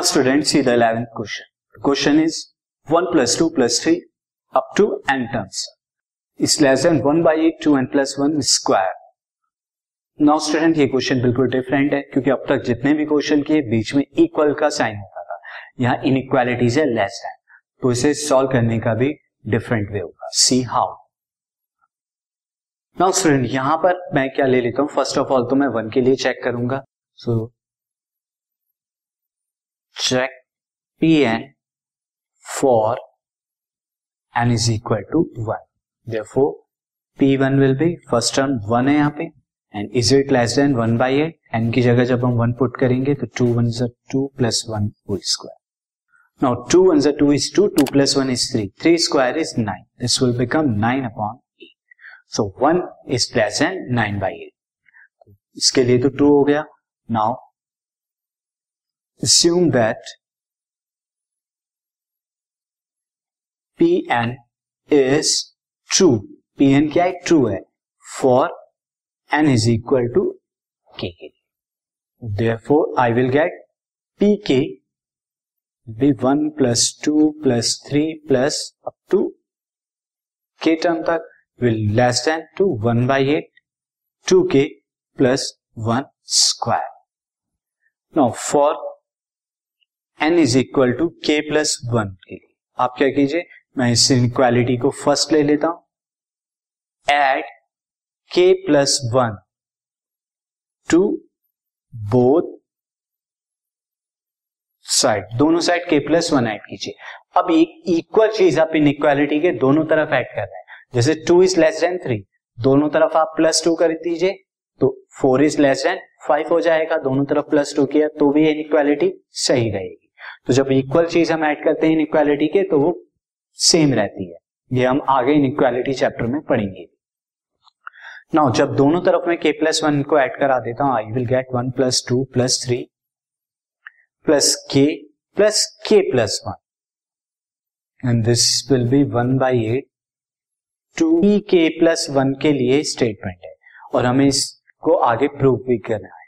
Students see the 11th question. The question is 1 plus 2 plus 3 up to n terms. Is less than 1 by 8 2 n plus 1 square. Now student ये question बिल्कुल different है क्योंकि अब तक जितने भी question किए बीच में इक्वल का साइन होता था। यहाँ इनइक्वालिटीज है लेस देन तो इसे सॉल्व करने का भी डिफरेंट वे होगा। सी हाउ नाउ स्टूडेंट यहाँ पर मैं क्या ले लेता हूँ? फ़र्स्ट ऑफ़ ऑल तो मैं वन के लिए चेक करूँगा। सो so, check Pn for n is equal to 1. Therefore, P1 will be first term 1 है यहाँ पे and is it less than 1 by eight n की जगह जब हम वन पुट करेंगे तो two one is 2 plus one whole square now 2 one is 2 is 2 2 plus 1 is 3 3 square is 9 this will become 9 upon 8 so 1 is less than 9 by 8 इसके लिए तो 2 हो गया. Now assume that Pn is true. Pn क्या है true है for n is equal to k के लिए therefore I will get pk be 1 plus 2 plus 3 plus up to k term तक will less than to 1 by 8 2k plus 1 square. Now for n is equal to k plus one के लिए आप क्या कीजिए? मैं इस इनक्वालिटी को first ले लेता हूँ। Add k plus one to both side दोनों side k plus one add कीजिए। अब एक इक्वल चीज़ आप इन इक्वालिटी के दोनों तरफ़ ऐड कर रहे हैं। जैसे two is less than three दोनों तरफ़ आप प्लस टू कर दीजिए तो four is less than five हो जाएगा। दोनों तरफ़ प्लस टू किया तो भी इन इक्वालिटी सही रहेगी। तो जब इक्वल चीज़ हम ऐड करते हैं इनइक्वालिटी के तो वो सेम रहती है। ये हम आगे इनइक्वालिटी चैप्टर में पढ़ेंगे। नाउ जब दोनों तरफ़ में के प्लस वन को ऐड करा देता हूँ I will get one plus two plus three plus k plus k plus one and this will be one by eight two k plus one के लिए स्टेटमेंट है। और हमें इसको आगे प्रूव भी करना है।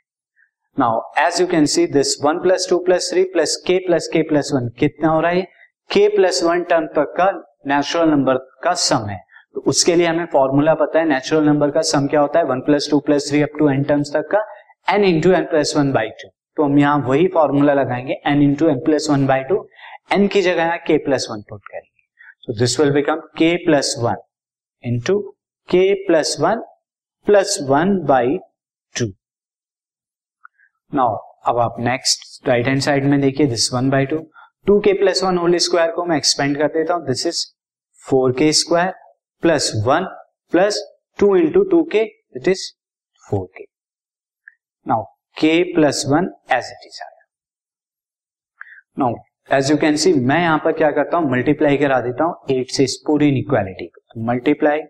Now as you can see this one plus two plus three plus k plus k plus one कितना हो रहा है? के प्लस वन टर्म तक का नेचुरल नंबर का सम है। तो उसके लिए हमें फॉर्मूला पता है नेचुरल नंबर का सम क्या होता है? One plus two plus three up to n terms तक का n into n plus one by two तो हम यहाँ वही फॉर्मूला लगाएँगे n into n plus one by two n की जगह यहाँ के प्लस वन पुट करेंगे। So this will become k plus one into k plus one plus one by now अब आप नेक्स्ट राइट हैंड साइड में देखिए this one by two two k plus one whole square को मैं expand कर देता हूँ. This is four k square plus one plus two into two k it is four k now k plus one as it is आया now as you can see मैं यहाँ पर क्या करता हूँ? मल्टीप्लाई करा देता हूँ. एट से इस पूरी इनइक्वालिटी को. Multiply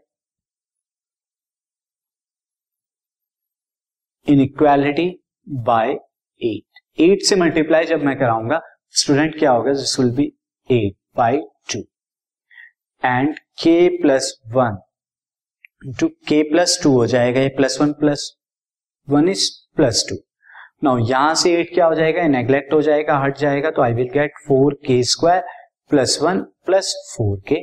inequality by eight eight से मल्टीप्लाई जब मैं कराऊँगा स्टूडेंट क्या होगा? This will be eight by two and k plus one into k plus two हो जाएगा, ये plus one plus one is plus two now यहाँ से एट क्या हो जाएगा? नेग्लेक्ट हो जाएगा, हट जाएगा तो I will get four k square plus one plus four k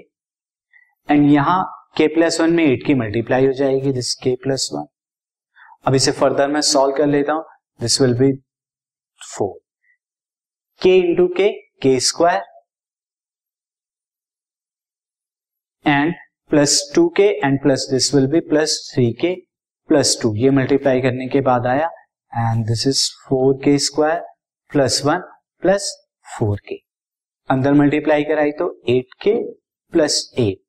and यहाँ के प्लस वन में एट की मल्टीप्लाई हो जाएगी दिस के प्लस वन अब इसे फर्दर मैं सॉल्व कर लेता हूँ. This will be four k into k k square and plus two k and plus this will be plus three k plus two ये मल्टीप्लाई करने के बाद आया। And this is four k square plus one plus four k अंदर multiply कराई तो eight k plus eight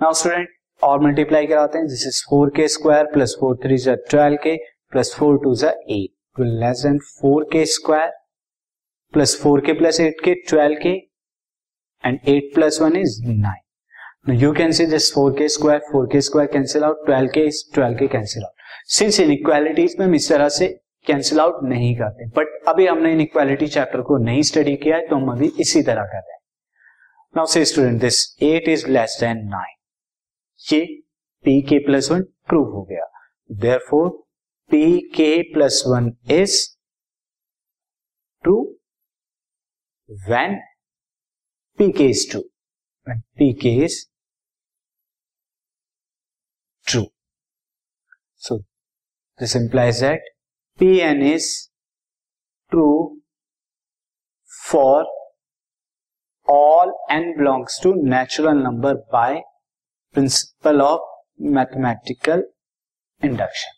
now student और multiply कराते हैं। This is four k square plus four three जो twelve k plus four two जो eight less than four k square plus four k plus eight k twelve k and eight plus one is nine you can see this four k square four k square cancel out twelve k twelve k cancel out since inequalities में हम इस तरह से cancel out नहीं करते but अभी हमने inequality chapter को नहीं स्टडी किया है तो हम अभी इसी तरह कर रहे हैं। नाउ से student this eight is less than nine ये P k plus one prove हो गया। There four pk plus 1 is true when pk is true. When pk is true. So, this implies that pn is true for all n belongs to natural number by principle of mathematical induction.